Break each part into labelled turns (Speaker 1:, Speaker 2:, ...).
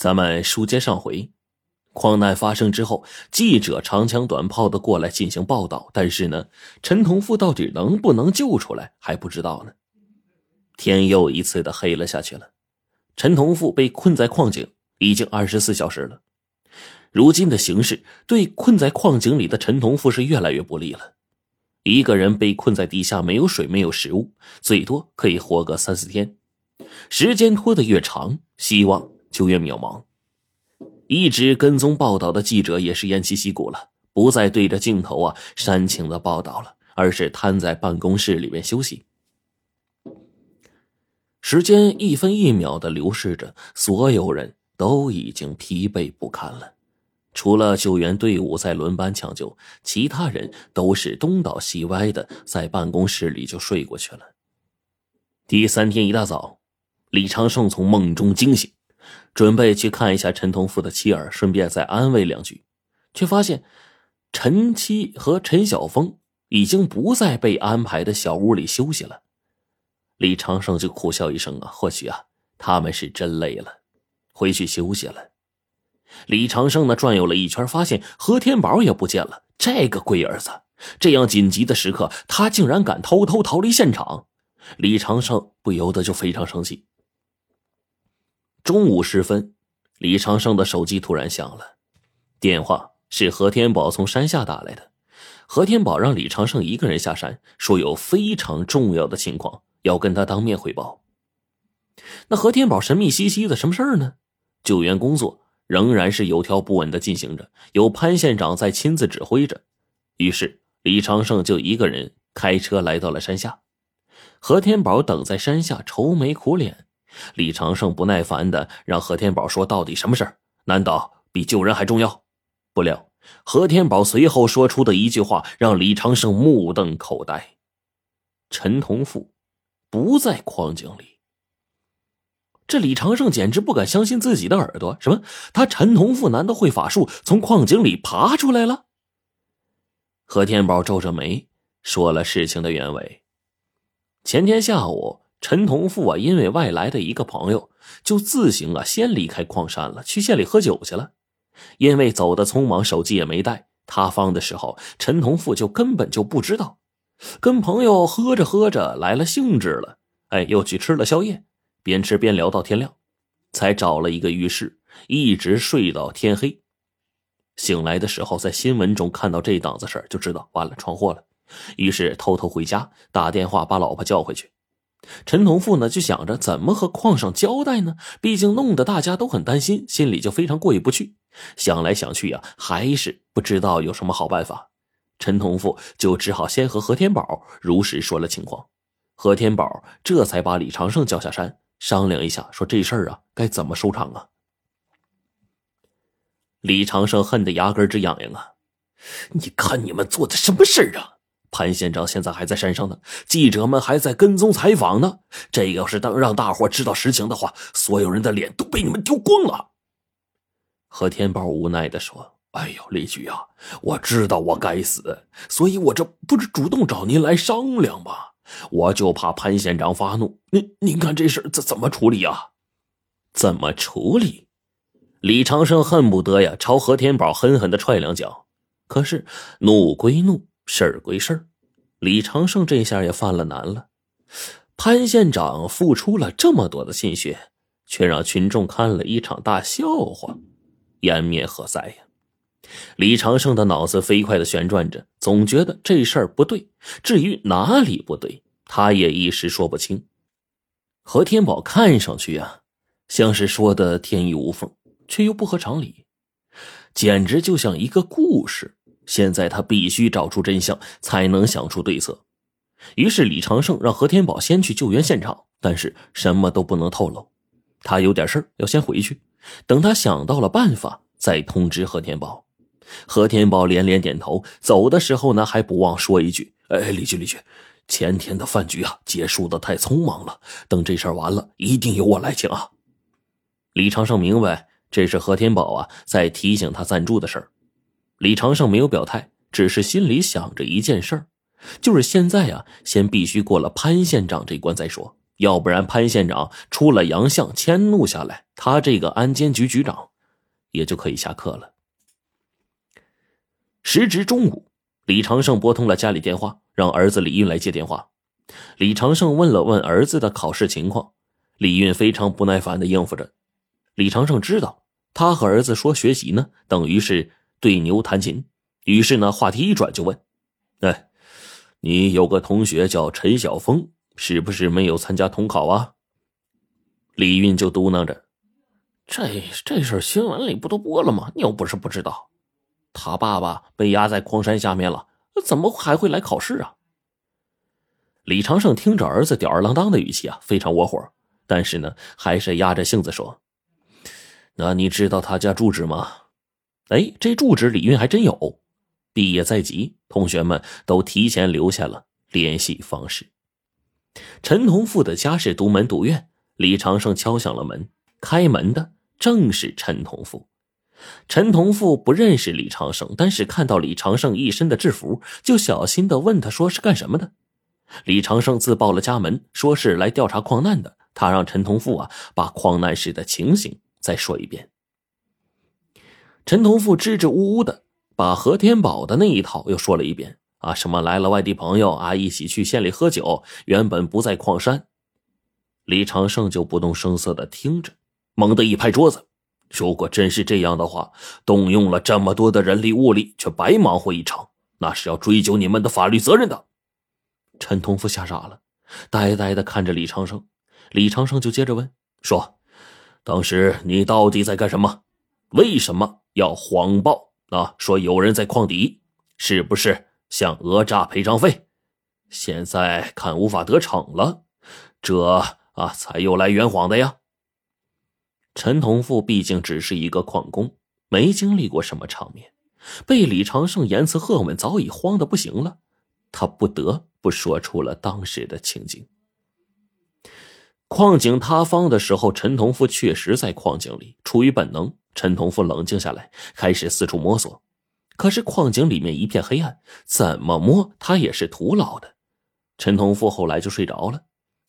Speaker 1: 咱们书接上回，矿难发生之后，记者长枪短炮的过来进行报道，但是呢，陈同富到底能不能救出来还不知道呢。天又一次的黑了下去了，陈同富被困在矿井已经二十四小时了。如今的形势对困在矿井里的陈同富是越来越不利了。一个人被困在地下，没有水，没有食物，最多可以活个三四天，时间拖得越长，希望。就越渺茫。一直跟踪报道的记者也是偃旗息鼓了，不再对着镜头啊煽情的报道了，而是瘫在办公室里面休息。时间一分一秒的流逝着，所有人都已经疲惫不堪了。除了救援队伍在轮班抢救，其他人都是东倒西歪的，在办公室里就睡过去了。第三天一大早，李长胜从梦中惊醒。准备去看一下陈同富的妻儿，顺便再安慰两句，却发现陈七和陈晓峰已经不在被安排的小屋里休息了。李长胜就苦笑一声啊，或许啊，他们是真累了，回去休息了。李长胜呢，转悠了一圈，发现何天宝也不见了。这个龟儿子，这样紧急的时刻，他竟然敢偷偷逃离现场。李长胜不由得就非常生气。中午时分，李长胜的手机突然响了，电话是何天宝从山下打来的。何天宝让李长胜一个人下山，说有非常重要的情况要跟他当面汇报。那何天宝神秘兮兮的，什么事儿呢？救援工作仍然是有条不紊的进行着，有潘县长在亲自指挥着。于是李长胜就一个人开车来到了山下，何天宝等在山下，愁眉苦脸。李长胜不耐烦的让何天宝说：“到底什么事儿？难道比救人还重要？”不料何天宝随后说出的一句话让李长胜目瞪口呆：“陈同富不在矿井里。”这李长胜简直不敢相信自己的耳朵。什么？他陈同富难道会法术从矿井里爬出来了？何天宝皱着眉说了事情的原委：前天下午。陈同富啊，因为外来的一个朋友，就自行啊先离开矿山了，去县里喝酒去了。因为走的匆忙，手机也没带。塌方的时候，陈同富就根本就不知道。跟朋友喝着喝着来了兴致了，哎，又去吃了宵夜，边吃边聊到天亮，才找了一个浴室，一直睡到天黑。醒来的时候，在新闻中看到这档子事就知道完了，闯祸了。于是偷偷回家打电话把老婆叫回去。陈同富呢，就想着怎么和矿上交代呢？毕竟弄得大家都很担心，心里就非常过意不去。想来想去呀，还是不知道有什么好办法。陈同富就只好先和何天宝如实说了情况。何天宝这才把李长胜叫下山，商量一下，说这事儿啊，该怎么收场啊？李长胜恨得牙根直痒痒啊！你看你们做的什么事儿啊？潘县长现在还在山上呢，记者们还在跟踪采访呢。这要是当让大伙知道实情的话，所有人的脸都被你们丢光了。何天宝无奈的说：“哎呦，李局啊，我知道我该死，所以我这不是主动找您来商量吗？我就怕潘县长发怒。您您看这事怎怎么处理啊？怎么处理？”李长生恨不得呀，朝何天宝狠狠的踹两脚。可是怒归怒。事儿归事儿，李长胜这下也犯了难了。潘县长付出了这么多的心血，却让群众看了一场大笑话，颜面何在呀？李长胜的脑子飞快的旋转着，总觉得这事儿不对。至于哪里不对，他也一时说不清。何天宝看上去啊，像是说的天衣无缝，却又不合常理，简直就像一个故事。现在他必须找出真相，才能想出对策。于是李长胜让何天宝先去救援现场，但是什么都不能透露。他有点事要先回去，等他想到了办法再通知何天宝。何天宝连连点头，走的时候呢还不忘说一句：“哎，李局，李局，前天的饭局啊结束的太匆忙了，等这事儿完了，一定由我来请啊。”李长胜明白这是何天宝啊在提醒他赞助的事儿。李长胜没有表态，只是心里想着一件事儿，就是现在啊，先必须过了潘县长这关再说。要不然潘县长出了洋相迁怒下来，他这个安监局局长也就可以下课了。时值中午，李长胜拨通了家里电话，让儿子李运来接电话。李长胜问了问儿子的考试情况，李运非常不耐烦的应付着。李长胜知道他和儿子说学习呢，等于是对牛弹琴，于是呢话题一转就问：“哎，你有个同学叫陈晓峰。”是不是没有参加统考啊？李运就嘟囔着：“这这事新闻里不都播了吗？你又不是不知道，他爸爸被压在矿山下面了，怎么还会来考试啊？”李长胜听着儿子吊儿郎当的语气啊，非常窝火，但是呢，还是压着性子说：“那你知道他家住址吗？”哎，这住址李运还真有。毕业在即，同学们都提前留下了联系方式。陈同富的家是独门独院。李长胜敲响了门，开门的正是陈同富。陈同富不认识李长胜，但是看到李长胜一身的制服，就小心的问他说是干什么的。李长胜自报了家门，说是来调查矿难的。他让陈同富啊把矿难时的情形再说一遍。陈同富支支吾吾的把何天宝的那一套又说了一遍。啊，什么来了外地朋友啊，一起去县里喝酒，原本不在矿山。李长胜就不动声色的听着，猛地一拍桌子：“如果真是这样的话，动用了这么多的人力物力，却白忙活一场，那是要追究你们的法律责任的。”陈同福吓傻了，呆呆的看着李长胜。李长胜就接着问：“说，当时你到底在干什么？为什么要谎报啊？说有人在矿底，是不是？”向讹诈赔偿费，现在看无法得逞了，这啊才又来圆谎的呀。陈同富毕竟只是一个矿工，没经历过什么场面，被李长胜言辞喝问，早已慌得不行了。他不得不说出了当时的情景。矿井塌方的时候，陈同富确实在矿井里。出于本能，陈同富冷静下来，开始四处摸索。可是矿井里面一片黑暗，怎么摸他也是徒劳的。陈同富后来就睡着了。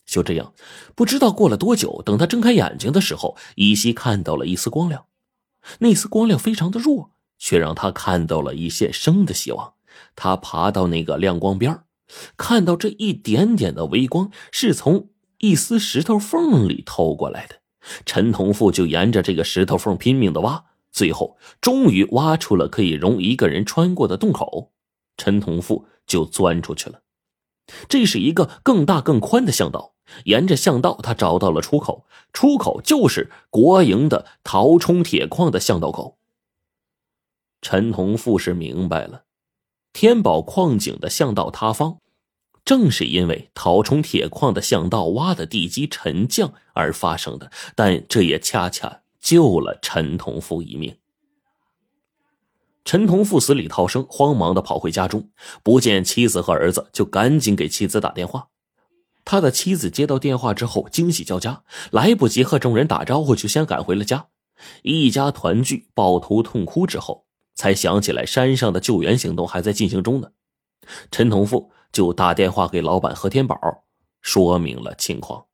Speaker 1: 就这样，不知道过了多久，等他睁开眼睛的时候，依稀看到了一丝光亮。那丝光亮非常的弱，却让他看到了一线生的希望。他爬到那个亮光边看到这一点点的微光是从一丝石头缝里透过来的。陈同富就沿着这个石头缝拼命的挖。最后，终于挖出了可以容一个人穿过的洞口，陈同富就钻出去了。这是一个更大更宽的巷道，沿着巷道，他找到了出口，出口就是国营的陶冲铁矿的巷道口。陈同富是明白了，天宝矿井的巷道塌方，正是因为陶冲铁矿的巷道挖的地基沉降而发生的，但这也恰恰。救了陈同富一命。陈同富死里逃生，慌忙的跑回家中，不见妻子和儿子，就赶紧给妻子打电话。他的妻子接到电话之后，惊喜交加，来不及和众人打招呼，就先赶回了家。一家团聚，抱头痛哭之后，才想起来山上的救援行动还在进行中呢。陈同富就打电话给老板何天宝，说明了情况。